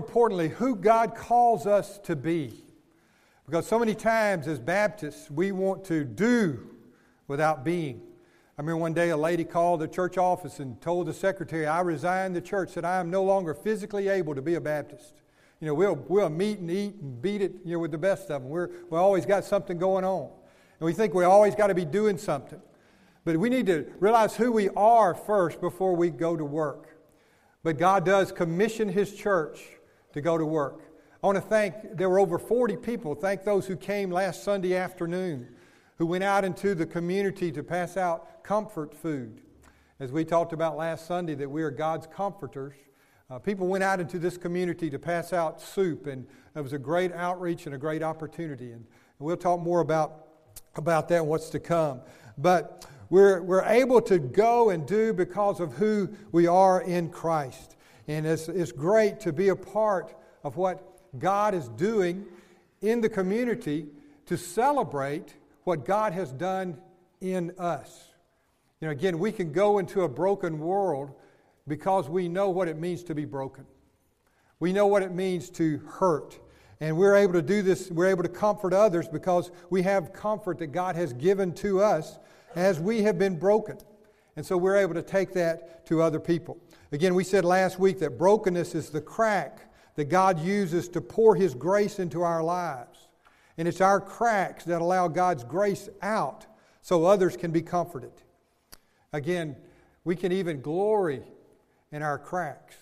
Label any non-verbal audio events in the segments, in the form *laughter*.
importantly, who God calls us to be. Because so many times as Baptists, we want to do without being. I remember one day a lady called the church office and told the secretary, I resigned the church, that I am no longer physically able to be a Baptist. You know, we'll, we'll meet and eat and beat it you know, with the best of them. We're, we always got something going on. And we think we always got to be doing something. But we need to realize who we are first before we go to work. But God does commission His church to go to work. I want to thank, there were over 40 people, thank those who came last Sunday afternoon, who went out into the community to pass out comfort food. As we talked about last Sunday, that we are God's comforters. Uh, people went out into this community to pass out soup, and it was a great outreach and a great opportunity. And we'll talk more about, about that and what's to come. But we're, we're able to go and do because of who we are in Christ. And it's, it's great to be a part of what God is doing in the community to celebrate what God has done in us. You know, again, we can go into a broken world because we know what it means to be broken. We know what it means to hurt. And we're able to do this, we're able to comfort others because we have comfort that God has given to us as we have been broken. And so we're able to take that to other people. Again, we said last week that brokenness is the crack that God uses to pour His grace into our lives. And it's our cracks that allow God's grace out so others can be comforted. Again, we can even glory in our cracks.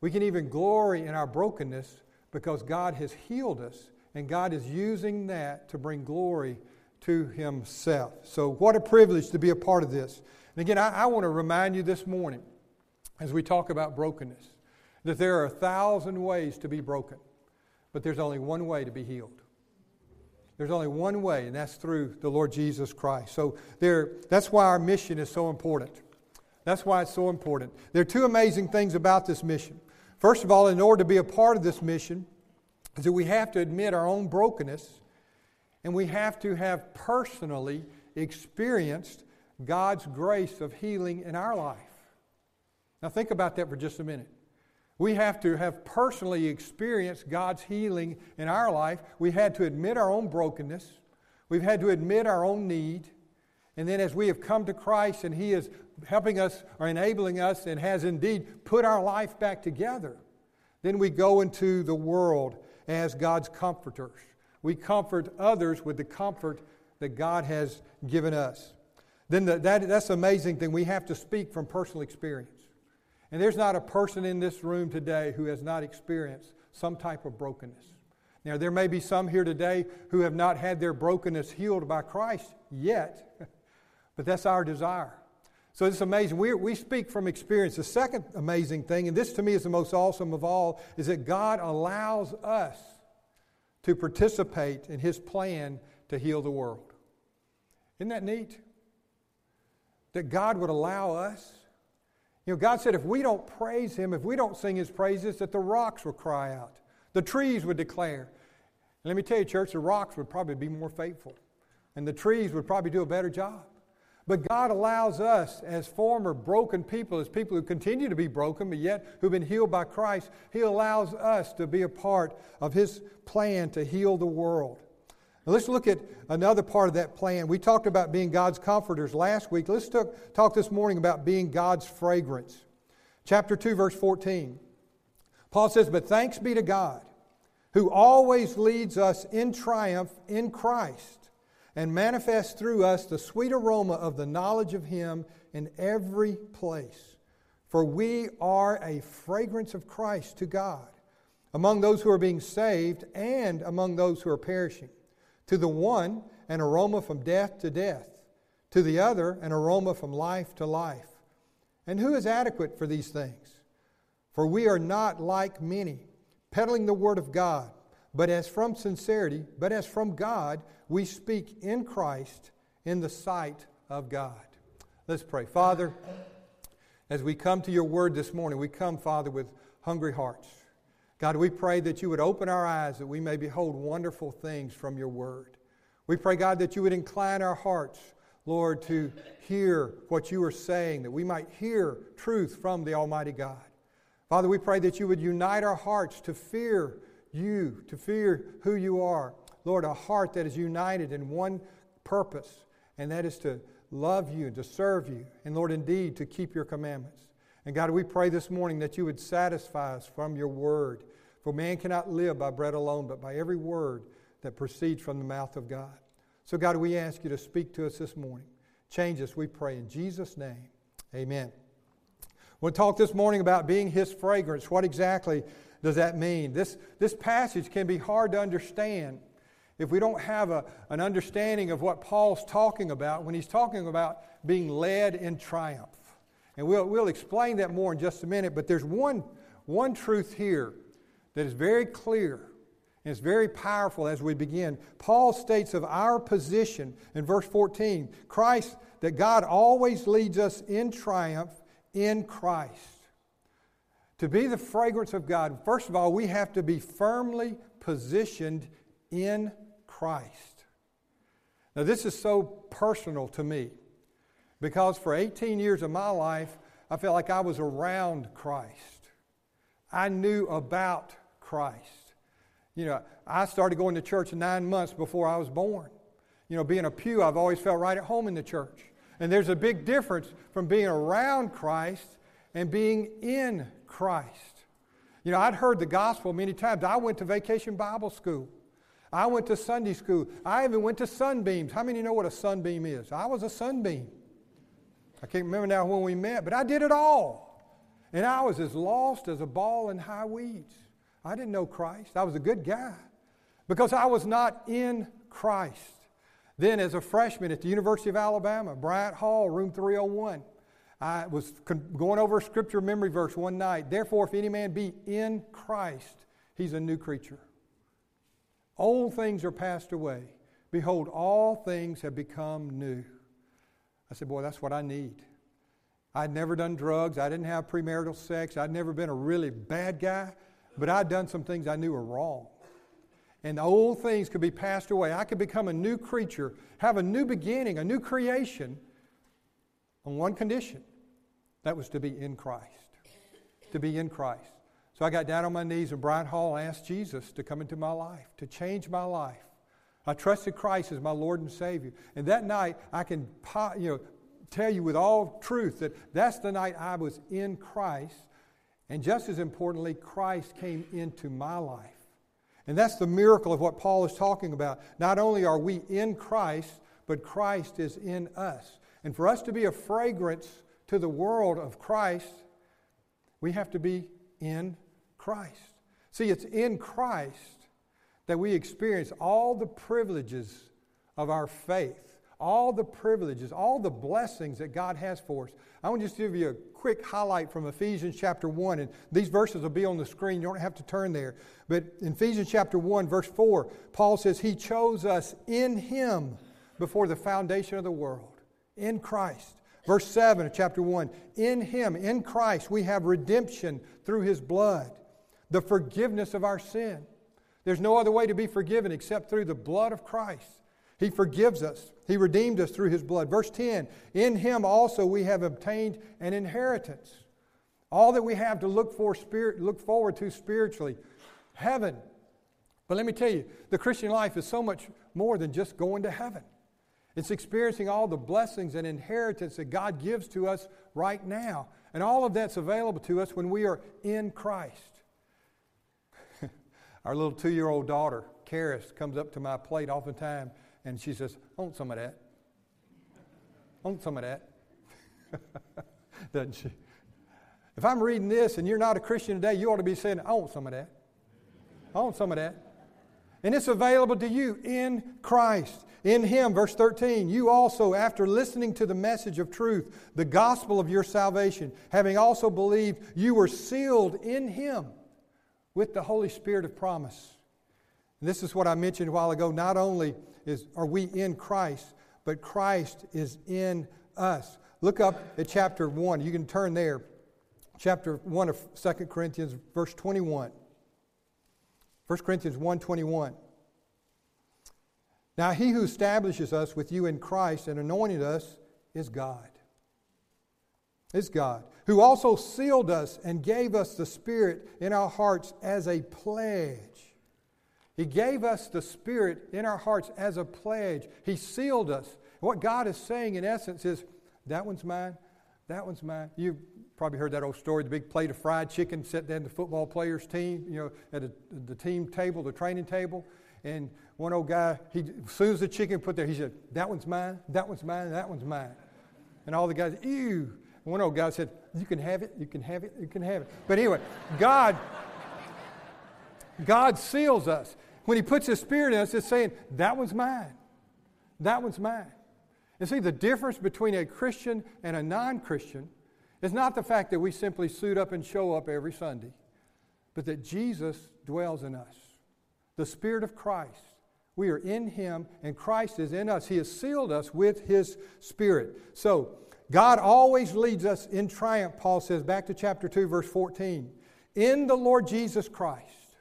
We can even glory in our brokenness because God has healed us and God is using that to bring glory to Himself. So, what a privilege to be a part of this. And again, I, I want to remind you this morning as we talk about brokenness that there are a thousand ways to be broken, but there's only one way to be healed. There's only one way, and that's through the Lord Jesus Christ. So there, that's why our mission is so important. That's why it's so important. There are two amazing things about this mission. First of all, in order to be a part of this mission, is that we have to admit our own brokenness and we have to have personally experienced God's grace of healing in our life. Now, think about that for just a minute. We have to have personally experienced God's healing in our life. We had to admit our own brokenness. We've had to admit our own need. And then, as we have come to Christ and He is helping us or enabling us and has indeed put our life back together, then we go into the world as God's comforters. We comfort others with the comfort that God has given us. Then the, that, that's the amazing thing. We have to speak from personal experience. And there's not a person in this room today who has not experienced some type of brokenness. Now, there may be some here today who have not had their brokenness healed by Christ yet, *laughs* but that's our desire. So it's amazing. We, we speak from experience. The second amazing thing, and this to me is the most awesome of all, is that God allows us to participate in His plan to heal the world. Isn't that neat? That God would allow us. You know, God said if we don't praise Him, if we don't sing His praises, that the rocks will cry out, the trees would declare. And let me tell you, church, the rocks would probably be more faithful, and the trees would probably do a better job. But God allows us, as former broken people, as people who continue to be broken, but yet who've been healed by Christ, He allows us to be a part of His plan to heal the world. Now let's look at another part of that plan. We talked about being God's comforters last week. Let's talk, talk this morning about being God's fragrance. Chapter 2, verse 14. Paul says, But thanks be to God, who always leads us in triumph in Christ and manifests through us the sweet aroma of the knowledge of Him in every place. For we are a fragrance of Christ to God among those who are being saved and among those who are perishing. To the one, an aroma from death to death, to the other, an aroma from life to life. And who is adequate for these things? For we are not like many, peddling the word of God but as from sincerity, but as from God, we speak in Christ in the sight of God. Let's pray. Father, as we come to your word this morning, we come, Father, with hungry hearts. God, we pray that you would open our eyes that we may behold wonderful things from your word. We pray, God, that you would incline our hearts, Lord, to hear what you are saying, that we might hear truth from the Almighty God. Father, we pray that you would unite our hearts to fear you, to fear who you are. Lord, a heart that is united in one purpose, and that is to love you, to serve you, and Lord, indeed, to keep your commandments. And God, we pray this morning that you would satisfy us from your word. For man cannot live by bread alone, but by every word that proceeds from the mouth of God. So, God, we ask you to speak to us this morning. Change us, we pray, in Jesus' name. Amen. We'll talk this morning about being his fragrance. What exactly does that mean? This, this passage can be hard to understand if we don't have a, an understanding of what Paul's talking about when he's talking about being led in triumph. And we'll, we'll explain that more in just a minute, but there's one, one truth here that is very clear and it's very powerful as we begin. Paul states of our position in verse 14 Christ, that God always leads us in triumph in Christ. To be the fragrance of God, first of all, we have to be firmly positioned in Christ. Now, this is so personal to me because for 18 years of my life, I felt like I was around Christ. I knew about Christ. You know, I started going to church nine months before I was born. You know, being a pew, I've always felt right at home in the church. And there's a big difference from being around Christ and being in Christ. You know, I'd heard the gospel many times. I went to vacation Bible school. I went to Sunday school. I even went to sunbeams. How many know what a sunbeam is? I was a sunbeam. I can't remember now when we met, but I did it all. And I was as lost as a ball in high weeds. I didn't know Christ. I was a good guy because I was not in Christ. Then, as a freshman at the University of Alabama, Bryant Hall, room 301, I was going over a scripture memory verse one night. Therefore, if any man be in Christ, he's a new creature. Old things are passed away. Behold, all things have become new. I said, Boy, that's what I need. I'd never done drugs. I didn't have premarital sex. I'd never been a really bad guy, but I'd done some things I knew were wrong. And the old things could be passed away. I could become a new creature, have a new beginning, a new creation on one condition that was to be in Christ. To be in Christ. So I got down on my knees in Bryant Hall and asked Jesus to come into my life, to change my life. I trusted Christ as my Lord and Savior. And that night, I can you know, tell you with all truth that that's the night I was in Christ. And just as importantly, Christ came into my life. And that's the miracle of what Paul is talking about. Not only are we in Christ, but Christ is in us. And for us to be a fragrance to the world of Christ, we have to be in Christ. See, it's in Christ that we experience all the privileges of our faith, all the privileges, all the blessings that God has for us. I want to just give you a quick highlight from Ephesians chapter 1, and these verses will be on the screen. You don't have to turn there. But in Ephesians chapter 1, verse 4, Paul says, He chose us in Him before the foundation of the world, in Christ. Verse 7 of chapter 1 In Him, in Christ, we have redemption through His blood the forgiveness of our sin. There's no other way to be forgiven except through the blood of Christ. He forgives us. He redeemed us through his blood. Verse 10 In him also we have obtained an inheritance. All that we have to look for spirit look forward to spiritually. Heaven. But let me tell you, the Christian life is so much more than just going to heaven. It's experiencing all the blessings and inheritance that God gives to us right now. And all of that's available to us when we are in Christ. Our little two year old daughter, Karis, comes up to my plate oftentimes and she says, I want some of that. I want some of that. *laughs* Doesn't she? If I'm reading this and you're not a Christian today, you ought to be saying, I want some of that. I want some of that. And it's available to you in Christ. In Him, verse 13, you also, after listening to the message of truth, the gospel of your salvation, having also believed, you were sealed in Him with the Holy Spirit of promise. And this is what I mentioned a while ago. Not only is, are we in Christ, but Christ is in us. Look up at chapter 1. You can turn there. Chapter 1 of 2 Corinthians, verse 21. 1 Corinthians 1 21. Now, he who establishes us with you in Christ and anointed us is God. Is God, who also sealed us and gave us the Spirit in our hearts as a pledge. He gave us the Spirit in our hearts as a pledge. He sealed us. What God is saying, in essence, is that one's mine, that one's mine. You probably heard that old story the big plate of fried chicken set down the football players' team, you know, at a, the team table, the training table. And one old guy, he, as soon as the chicken put there, he said, That one's mine, that one's mine, that one's mine. And all the guys, ew. One old guy said, You can have it, you can have it, you can have it. But anyway, God, God seals us. When He puts His Spirit in us, it's saying, That one's mine. That one's mine. And see, the difference between a Christian and a non Christian is not the fact that we simply suit up and show up every Sunday, but that Jesus dwells in us. The Spirit of Christ. We are in Him, and Christ is in us. He has sealed us with His Spirit. So, God always leads us in triumph, Paul says, back to chapter 2, verse 14. In the Lord Jesus Christ.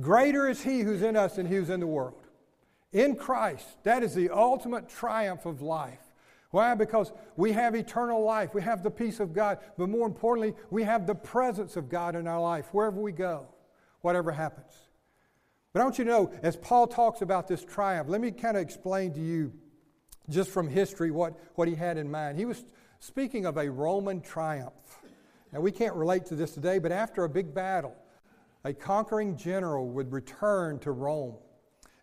Greater is He who's in us than He who's in the world. In Christ, that is the ultimate triumph of life. Why? Because we have eternal life. We have the peace of God. But more importantly, we have the presence of God in our life wherever we go, whatever happens. But I want you to know, as Paul talks about this triumph, let me kind of explain to you just from history what, what he had in mind. He was speaking of a Roman triumph. Now, we can't relate to this today, but after a big battle, a conquering general would return to Rome.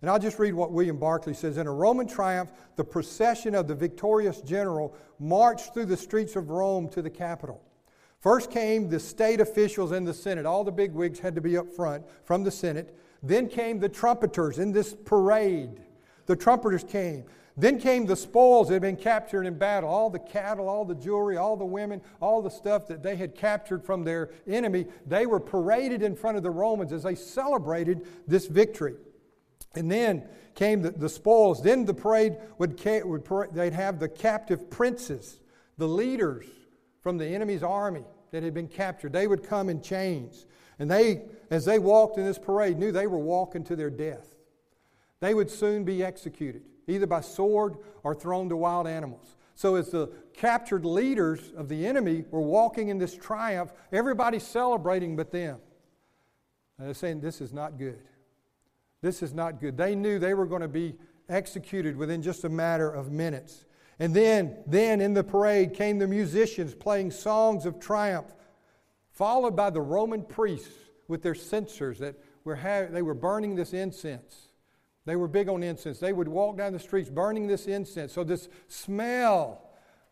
And I'll just read what William Barclay says. In a Roman triumph, the procession of the victorious general marched through the streets of Rome to the Capitol. First came the state officials and the Senate. All the big wigs had to be up front from the Senate. Then came the trumpeters in this parade. The trumpeters came. Then came the spoils that had been captured in battle all the cattle, all the jewelry, all the women, all the stuff that they had captured from their enemy. They were paraded in front of the Romans as they celebrated this victory. And then came the, the spoils. Then the parade would, would parade, they'd have the captive princes, the leaders from the enemy's army that had been captured. They would come in chains. And they, as they walked in this parade, knew they were walking to their death. They would soon be executed either by sword or thrown to wild animals. So, as the captured leaders of the enemy were walking in this triumph, everybody's celebrating but them. And they're saying, This is not good. This is not good. They knew they were going to be executed within just a matter of minutes. And then, then in the parade came the musicians playing songs of triumph, followed by the Roman priests with their censers that were ha- they were burning this incense. They were big on incense. They would walk down the streets burning this incense. So this smell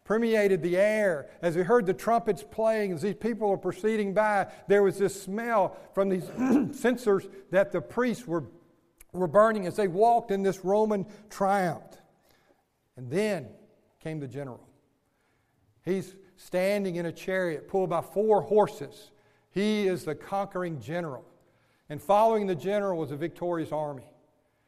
permeated the air. As we heard the trumpets playing, as these people were proceeding by, there was this smell from these *clears throat* censers that the priests were, were burning as they walked in this Roman triumph. And then came the general. He's standing in a chariot pulled by four horses. He is the conquering general. And following the general was a victorious army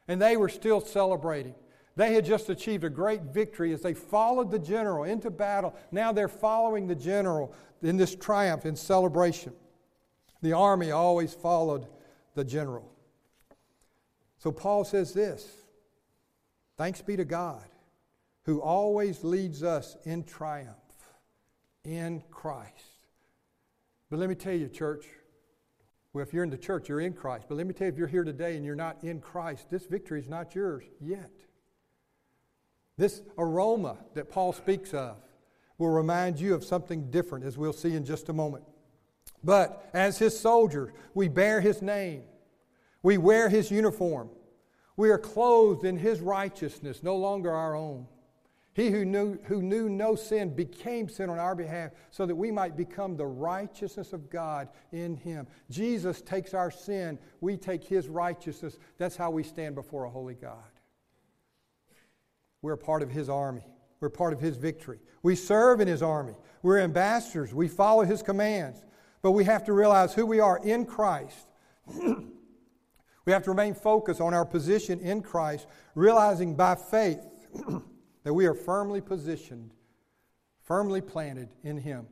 and they were still celebrating. They had just achieved a great victory as they followed the general into battle. Now they're following the general in this triumph in celebration. The army always followed the general. So Paul says this Thanks be to God who always leads us in triumph in Christ. But let me tell you, church, well, if you're in the church, you're in Christ. But let me tell you, if you're here today and you're not in Christ, this victory is not yours yet. This aroma that Paul speaks of will remind you of something different, as we'll see in just a moment. But as his soldiers, we bear his name, we wear his uniform, we are clothed in his righteousness, no longer our own. He who knew, who knew no sin became sin on our behalf so that we might become the righteousness of God in him. Jesus takes our sin, we take his righteousness. That's how we stand before a holy God. We're part of his army, we're part of his victory. We serve in his army, we're ambassadors, we follow his commands. But we have to realize who we are in Christ. *clears throat* we have to remain focused on our position in Christ, realizing by faith. *clears throat* that we are firmly positioned, firmly planted in Him.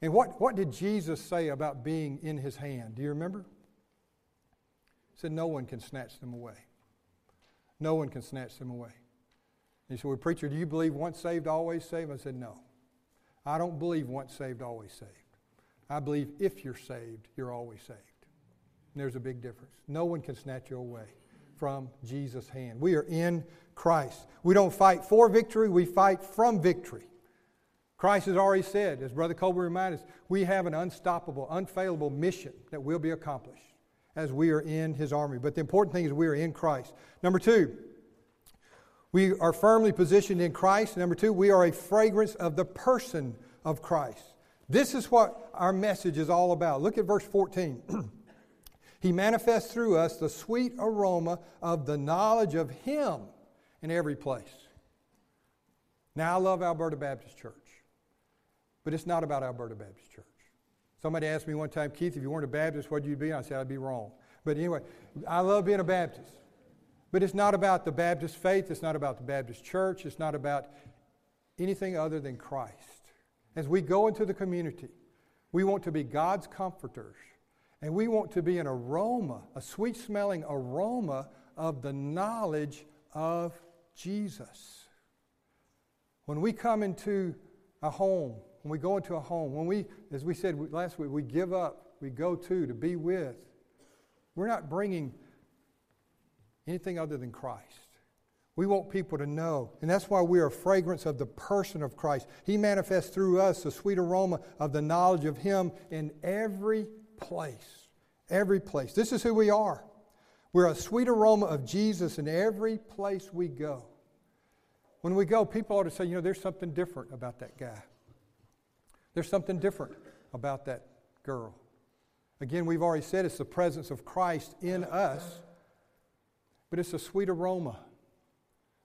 And what, what did Jesus say about being in His hand? Do you remember? He said, No one can snatch them away. No one can snatch them away. He said, Well, preacher, do you believe once saved, always saved? I said, No. I don't believe once saved, always saved. I believe if you're saved, you're always saved. And there's a big difference. No one can snatch you away from Jesus' hand. We are in Christ. We don't fight for victory, we fight from victory. Christ has already said, as Brother Colby reminded us, we have an unstoppable, unfailable mission that will be accomplished as we are in his army. But the important thing is we are in Christ. Number two, we are firmly positioned in Christ. Number two, we are a fragrance of the person of Christ. This is what our message is all about. Look at verse 14. *clears throat* he manifests through us the sweet aroma of the knowledge of Him in every place. Now, I love Alberta Baptist Church, but it's not about Alberta Baptist Church. Somebody asked me one time, Keith, if you weren't a Baptist, what'd you be? I said, I'd be wrong. But anyway, I love being a Baptist. But it's not about the Baptist faith, it's not about the Baptist church, it's not about anything other than Christ. As we go into the community, we want to be God's comforters, and we want to be an aroma, a sweet smelling aroma of the knowledge of Jesus. When we come into a home, when we go into a home, when we, as we said last week, we give up, we go to, to be with, we're not bringing anything other than Christ. We want people to know. And that's why we are a fragrance of the person of Christ. He manifests through us the sweet aroma of the knowledge of Him in every place. Every place. This is who we are. We're a sweet aroma of Jesus in every place we go. When we go, people ought to say, you know, there's something different about that guy. There's something different about that girl. Again, we've already said it's the presence of Christ in us but it's a sweet aroma.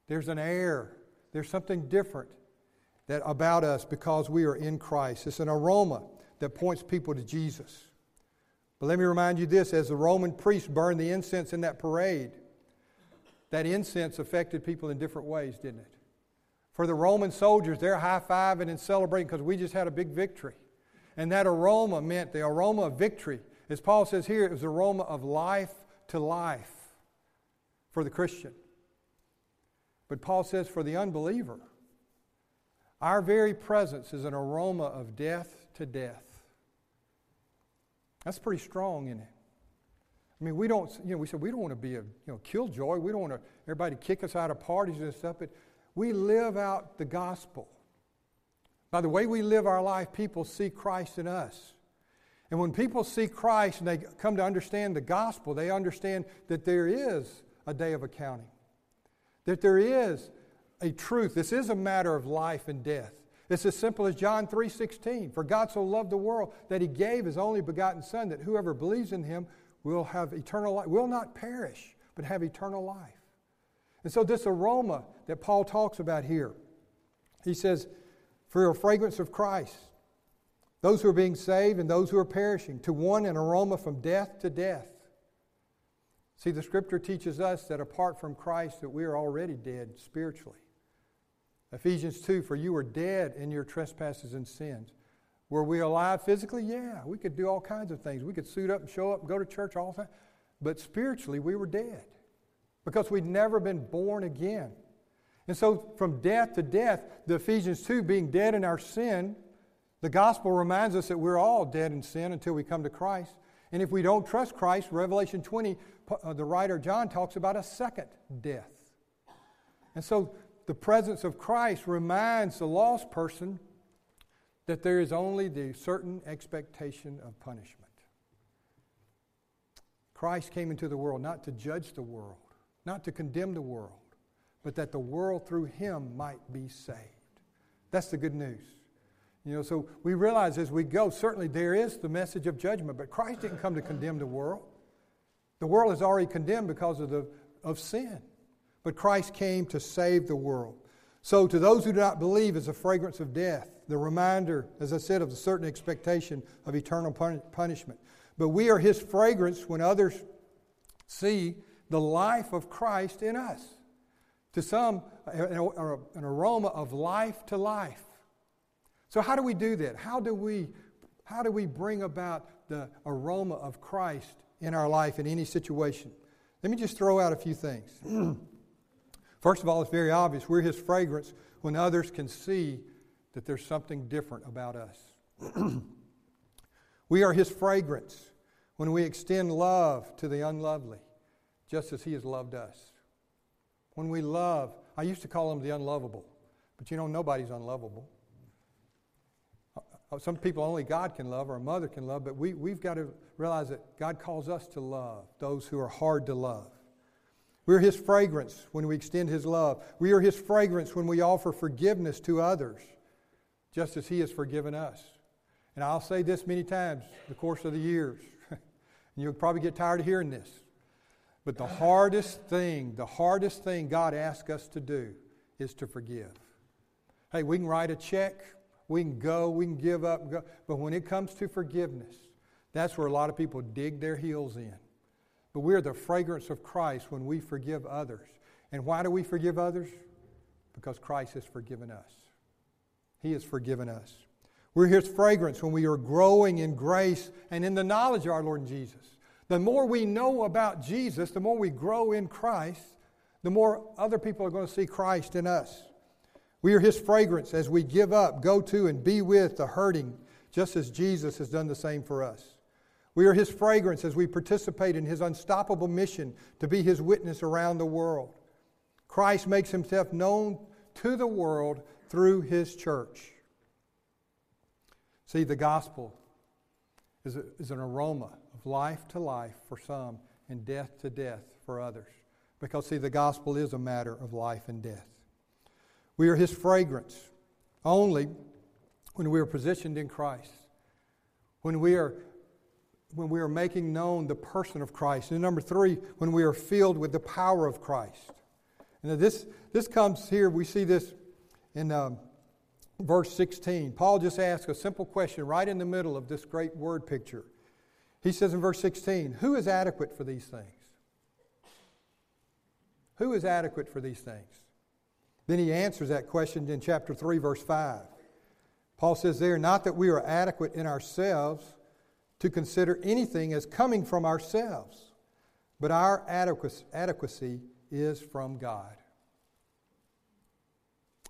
There's an air, there's something different that about us because we are in Christ. It's an aroma that points people to Jesus. But let me remind you this as the Roman priests burned the incense in that parade, that incense affected people in different ways, didn't it? For the Roman soldiers, they're high fiving and celebrating because we just had a big victory. And that aroma meant the aroma of victory. As Paul says here, it was the aroma of life to life for the Christian. But Paul says for the unbeliever, our very presence is an aroma of death to death. That's pretty strong, isn't it? I mean, we don't, you know, we said we don't want to be a, you know, killjoy. We don't want to, everybody kick us out of parties and stuff, but we live out the gospel. By the way we live our life, people see Christ in us. And when people see Christ and they come to understand the gospel, they understand that there is a day of accounting. That there is a truth. This is a matter of life and death. It's as simple as John 3:16. For God so loved the world that he gave his only begotten son that whoever believes in him will have eternal life, will not perish, but have eternal life. And so this aroma that Paul talks about here, he says, for a fragrance of Christ, those who are being saved and those who are perishing, to one an aroma from death to death. See, the scripture teaches us that apart from Christ that we are already dead spiritually. Ephesians 2, for you were dead in your trespasses and sins. Were we alive physically? Yeah, we could do all kinds of things. We could suit up and show up and go to church all the time. But spiritually, we were dead because we'd never been born again. And so, from death to death, the Ephesians 2 being dead in our sin, the gospel reminds us that we're all dead in sin until we come to Christ. And if we don't trust Christ, Revelation 20, uh, the writer John talks about a second death. And so the presence of Christ reminds the lost person that there is only the certain expectation of punishment. Christ came into the world not to judge the world, not to condemn the world, but that the world through him might be saved. That's the good news. You know, so we realize as we go, certainly there is the message of judgment, but Christ didn't come to condemn the world. The world is already condemned because of, the, of sin. But Christ came to save the world. So to those who do not believe is a fragrance of death, the reminder, as I said, of the certain expectation of eternal punishment. But we are his fragrance when others see the life of Christ in us. To some, an aroma of life to life. So, how do we do that? How do we, how do we bring about the aroma of Christ in our life in any situation? Let me just throw out a few things. *clears throat* First of all, it's very obvious. We're His fragrance when others can see that there's something different about us. *clears throat* we are His fragrance when we extend love to the unlovely, just as He has loved us. When we love, I used to call them the unlovable, but you know, nobody's unlovable. Uh, some people only God can love or a mother can love, but we, we've got to realize that God calls us to love those who are hard to love. We are His fragrance when we extend His love. We are His fragrance when we offer forgiveness to others, just as He has forgiven us. And I'll say this many times the course of the years, *laughs* and you'll probably get tired of hearing this. But the hardest thing, the hardest thing God asks us to do is to forgive. Hey, we can write a check, we can go, we can give up, go. but when it comes to forgiveness, that's where a lot of people dig their heels in. But we're the fragrance of Christ when we forgive others. And why do we forgive others? Because Christ has forgiven us. He has forgiven us. We're His fragrance when we are growing in grace and in the knowledge of our Lord Jesus. The more we know about Jesus, the more we grow in Christ, the more other people are going to see Christ in us. We are His fragrance as we give up, go to, and be with the hurting, just as Jesus has done the same for us. We are His fragrance as we participate in His unstoppable mission to be His witness around the world. Christ makes Himself known to the world through His church. See, the gospel is, a, is an aroma of life to life for some and death to death for others. Because, see, the gospel is a matter of life and death. We are His fragrance only when we are positioned in Christ, when we are, when we are making known the person of Christ. And number three, when we are filled with the power of Christ. And this, this comes here, we see this in um, verse 16. Paul just asks a simple question right in the middle of this great word picture. He says in verse 16, Who is adequate for these things? Who is adequate for these things? Then he answers that question in chapter 3, verse 5. Paul says there, Not that we are adequate in ourselves to consider anything as coming from ourselves, but our adequacy is from God.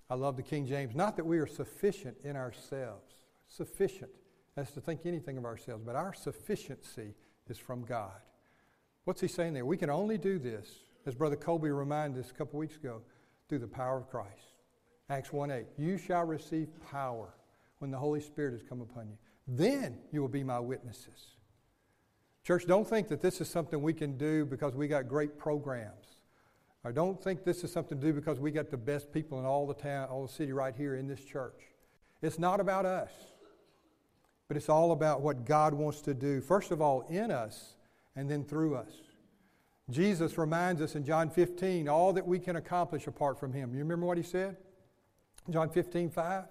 I love the King James. Not that we are sufficient in ourselves, sufficient as to think anything of ourselves, but our sufficiency is from God. What's he saying there? We can only do this, as Brother Colby reminded us a couple weeks ago, through the power of Christ. Acts 1 8. You shall receive power when the Holy Spirit has come upon you. Then you will be my witnesses. Church, don't think that this is something we can do because we got great programs. I don't think this is something to do because we got the best people in all the town, all the city right here in this church. It's not about us, but it's all about what God wants to do, first of all, in us and then through us. Jesus reminds us in John 15 all that we can accomplish apart from Him. You remember what He said? John 15, 5. He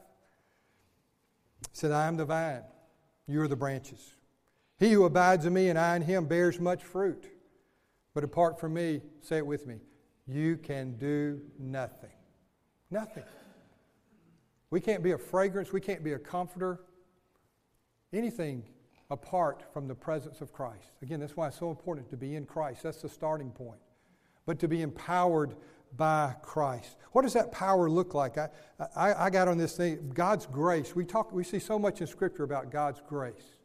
said, I am the vine, you are the branches. He who abides in me and I in him bears much fruit. But apart from me, say it with me, you can do nothing. Nothing. We can't be a fragrance, we can't be a comforter, anything apart from the presence of Christ. Again, that's why it's so important to be in Christ. That's the starting point. But to be empowered by Christ. What does that power look like? I, I, I got on this thing, God's grace. We, talk, we see so much in Scripture about God's grace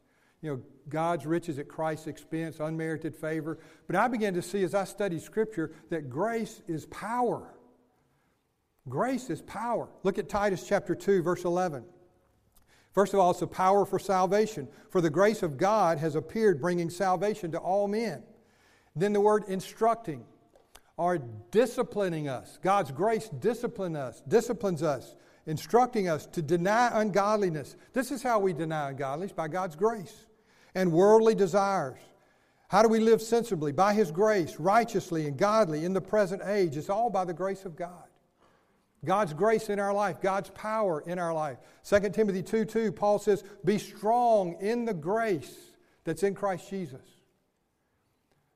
you know, God's riches at Christ's expense, unmerited favor. But I began to see as I studied Scripture that grace is power. Grace is power. Look at Titus chapter 2, verse 11. First of all, it's a power for salvation. For the grace of God has appeared, bringing salvation to all men. Then the word instructing or disciplining us. God's grace discipline us, disciplines us, instructing us to deny ungodliness. This is how we deny ungodliness by God's grace and worldly desires. How do we live sensibly? By His grace, righteously and godly in the present age. It's all by the grace of God. God's grace in our life, God's power in our life. 2 Timothy 2 2, Paul says, Be strong in the grace that's in Christ Jesus.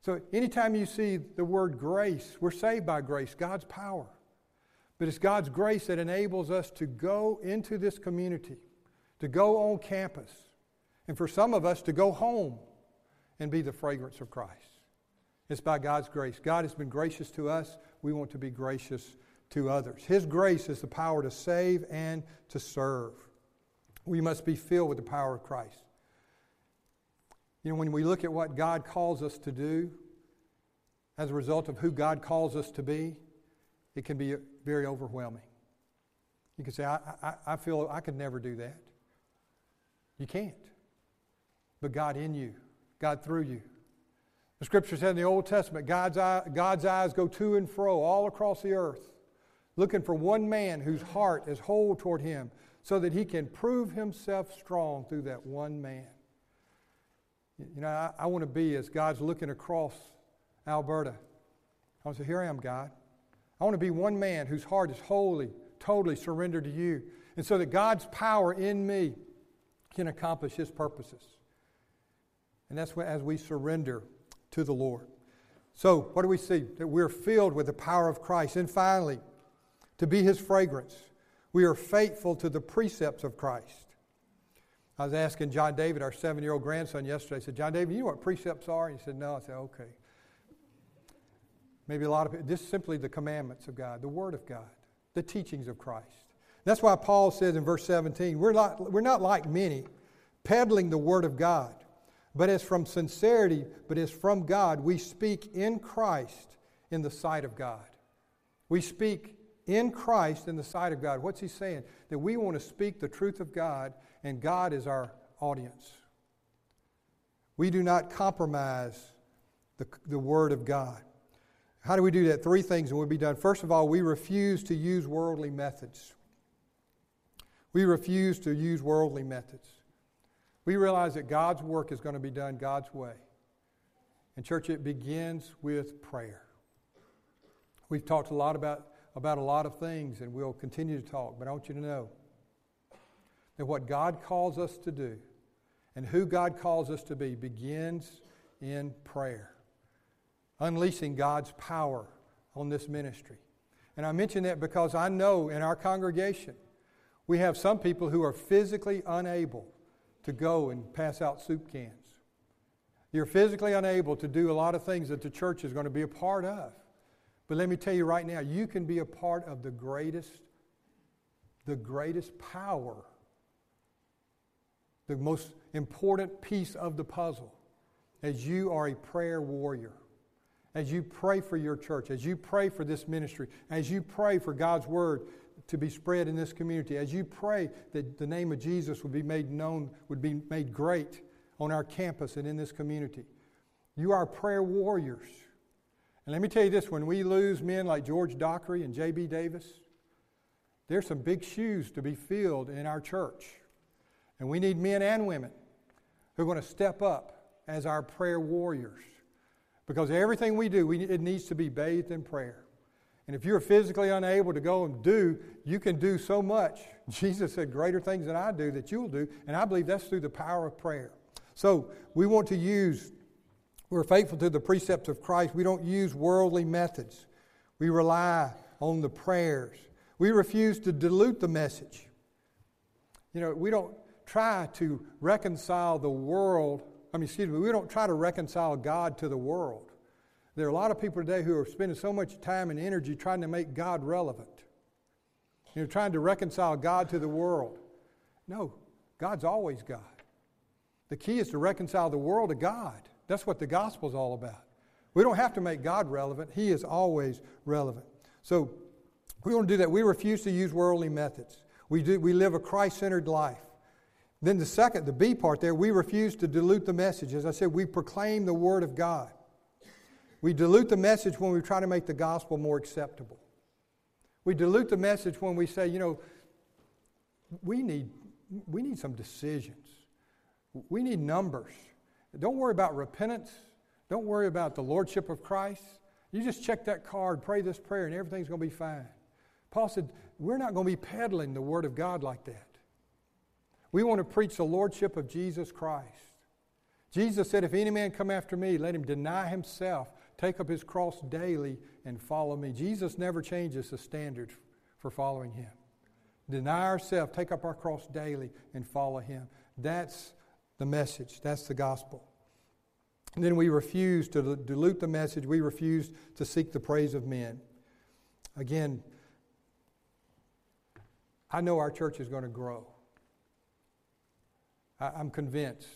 So anytime you see the word grace, we're saved by grace, God's power. But it's God's grace that enables us to go into this community, to go on campus, and for some of us to go home and be the fragrance of Christ. It's by God's grace. God has been gracious to us. We want to be gracious to others. His grace is the power to save and to serve. We must be filled with the power of Christ. You know, when we look at what God calls us to do as a result of who God calls us to be, it can be very overwhelming. You can say, I, I, I feel I could never do that. You can't. But God in you, God through you. The scripture said in the Old Testament, God's, eye, God's eyes go to and fro all across the earth, looking for one man whose heart is whole toward him, so that he can prove himself strong through that one man. You know, I, I want to be as God's looking across Alberta. I want to say, Here I am, God. I want to be one man whose heart is wholly, totally surrendered to you. And so that God's power in me can accomplish his purposes. And that's as we surrender to the Lord. So, what do we see? That we're filled with the power of Christ. And finally, to be his fragrance, we are faithful to the precepts of Christ. I was asking John David, our seven year old grandson, yesterday. I said, John David, you know what precepts are? And he said, No. I said, Okay. Maybe a lot of people, just simply the commandments of God, the Word of God, the teachings of Christ. That's why Paul says in verse 17, we're not, we're not like many, peddling the Word of God, but as from sincerity, but as from God, we speak in Christ in the sight of God. We speak in Christ in the sight of God. What's he saying? That we want to speak the truth of God, and God is our audience. We do not compromise the, the Word of God. How do we do that? Three things and we'll be done. First of all, we refuse to use worldly methods. We refuse to use worldly methods. We realize that God's work is going to be done God's way. And, church, it begins with prayer. We've talked a lot about, about a lot of things, and we'll continue to talk, but I want you to know that what God calls us to do and who God calls us to be begins in prayer unleashing God's power on this ministry. And I mention that because I know in our congregation, we have some people who are physically unable to go and pass out soup cans. You're physically unable to do a lot of things that the church is going to be a part of. But let me tell you right now, you can be a part of the greatest, the greatest power, the most important piece of the puzzle, as you are a prayer warrior as you pray for your church, as you pray for this ministry, as you pray for God's word to be spread in this community, as you pray that the name of Jesus would be made known, would be made great on our campus and in this community. You are prayer warriors. And let me tell you this when we lose men like George Dockery and J.B. Davis, there's some big shoes to be filled in our church. And we need men and women who are going to step up as our prayer warriors. Because everything we do, we, it needs to be bathed in prayer. And if you're physically unable to go and do, you can do so much. *laughs* Jesus said, Greater things than I do that you'll do. And I believe that's through the power of prayer. So we want to use, we're faithful to the precepts of Christ. We don't use worldly methods. We rely on the prayers. We refuse to dilute the message. You know, we don't try to reconcile the world I mean, excuse me, we don't try to reconcile God to the world. There are a lot of people today who are spending so much time and energy trying to make God relevant. You know, trying to reconcile God to the world. No, God's always God. The key is to reconcile the world to God. That's what the gospel is all about. We don't have to make God relevant, He is always relevant. So we want to do that. We refuse to use worldly methods. We, do, we live a Christ centered life. Then the second, the B part there, we refuse to dilute the message. As I said, we proclaim the Word of God. We dilute the message when we try to make the gospel more acceptable. We dilute the message when we say, you know, we need, we need some decisions. We need numbers. Don't worry about repentance. Don't worry about the Lordship of Christ. You just check that card, pray this prayer, and everything's going to be fine. Paul said, We're not going to be peddling the Word of God like that. We want to preach the lordship of Jesus Christ. Jesus said, If any man come after me, let him deny himself, take up his cross daily, and follow me. Jesus never changes the standard for following him. Deny ourselves, take up our cross daily, and follow him. That's the message, that's the gospel. And then we refuse to dilute the message, we refuse to seek the praise of men. Again, I know our church is going to grow. I, I'm convinced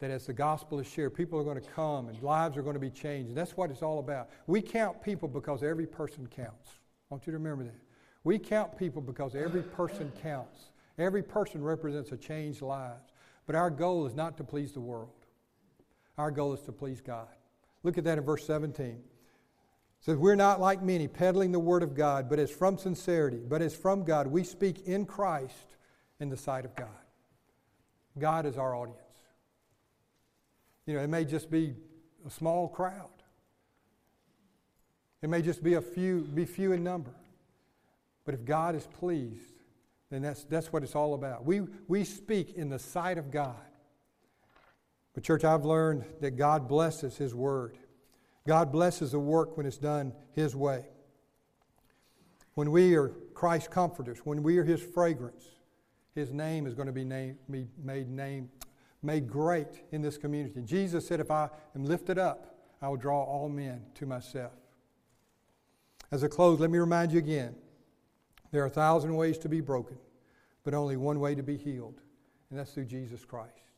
that as the gospel is shared, people are going to come and lives are going to be changed. And that's what it's all about. We count people because every person counts. I want you to remember that. We count people because every person counts. Every person represents a changed life. But our goal is not to please the world. Our goal is to please God. Look at that in verse 17. It says, We're not like many, peddling the word of God, but as from sincerity, but as from God, we speak in Christ in the sight of God. God is our audience. You know, it may just be a small crowd. It may just be a few, be few in number. But if God is pleased, then that's, that's what it's all about. We, we speak in the sight of God. But, church, I've learned that God blesses His Word. God blesses the work when it's done His way. When we are Christ's comforters, when we are His fragrance, His name is going to be, made, name, made great in this community. Jesus said, If I am lifted up, I will draw all men to myself. As a close, let me remind you again there are a thousand ways to be broken, but only one way to be healed, and that's through Jesus Christ.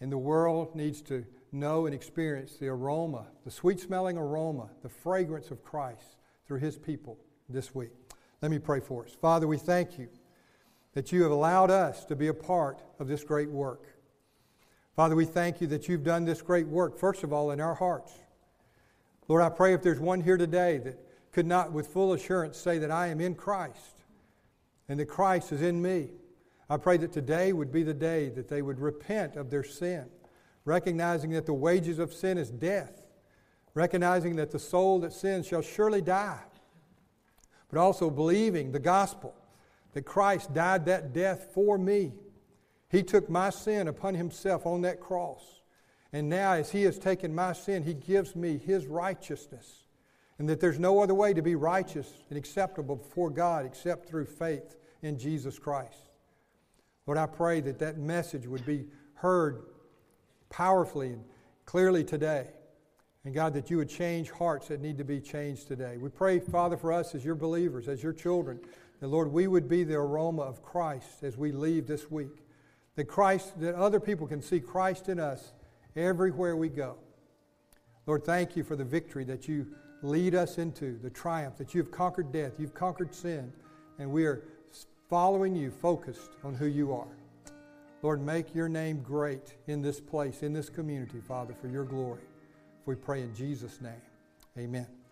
And the world needs to know and experience the aroma, the sweet smelling aroma, the fragrance of Christ through his people this week. Let me pray for us. Father, we thank you that you have allowed us to be a part of this great work. Father, we thank you that you've done this great work, first of all, in our hearts. Lord, I pray if there's one here today that could not with full assurance say that I am in Christ and that Christ is in me. I pray that today would be the day that they would repent of their sin, recognizing that the wages of sin is death, recognizing that the soul that sins shall surely die, but also believing the gospel that Christ died that death for me. He took my sin upon himself on that cross. And now, as he has taken my sin, he gives me his righteousness and that there's no other way to be righteous and acceptable before God except through faith in Jesus Christ. Lord, I pray that that message would be heard powerfully and clearly today. And God, that you would change hearts that need to be changed today. We pray, Father, for us as your believers, as your children, that, Lord, we would be the aroma of Christ as we leave this week. That Christ, that other people can see Christ in us everywhere we go. Lord, thank you for the victory that you lead us into the triumph that you've conquered death, you've conquered sin, and we are following you, focused on who you are. Lord, make your name great in this place, in this community, Father, for your glory. If we pray in Jesus' name, amen.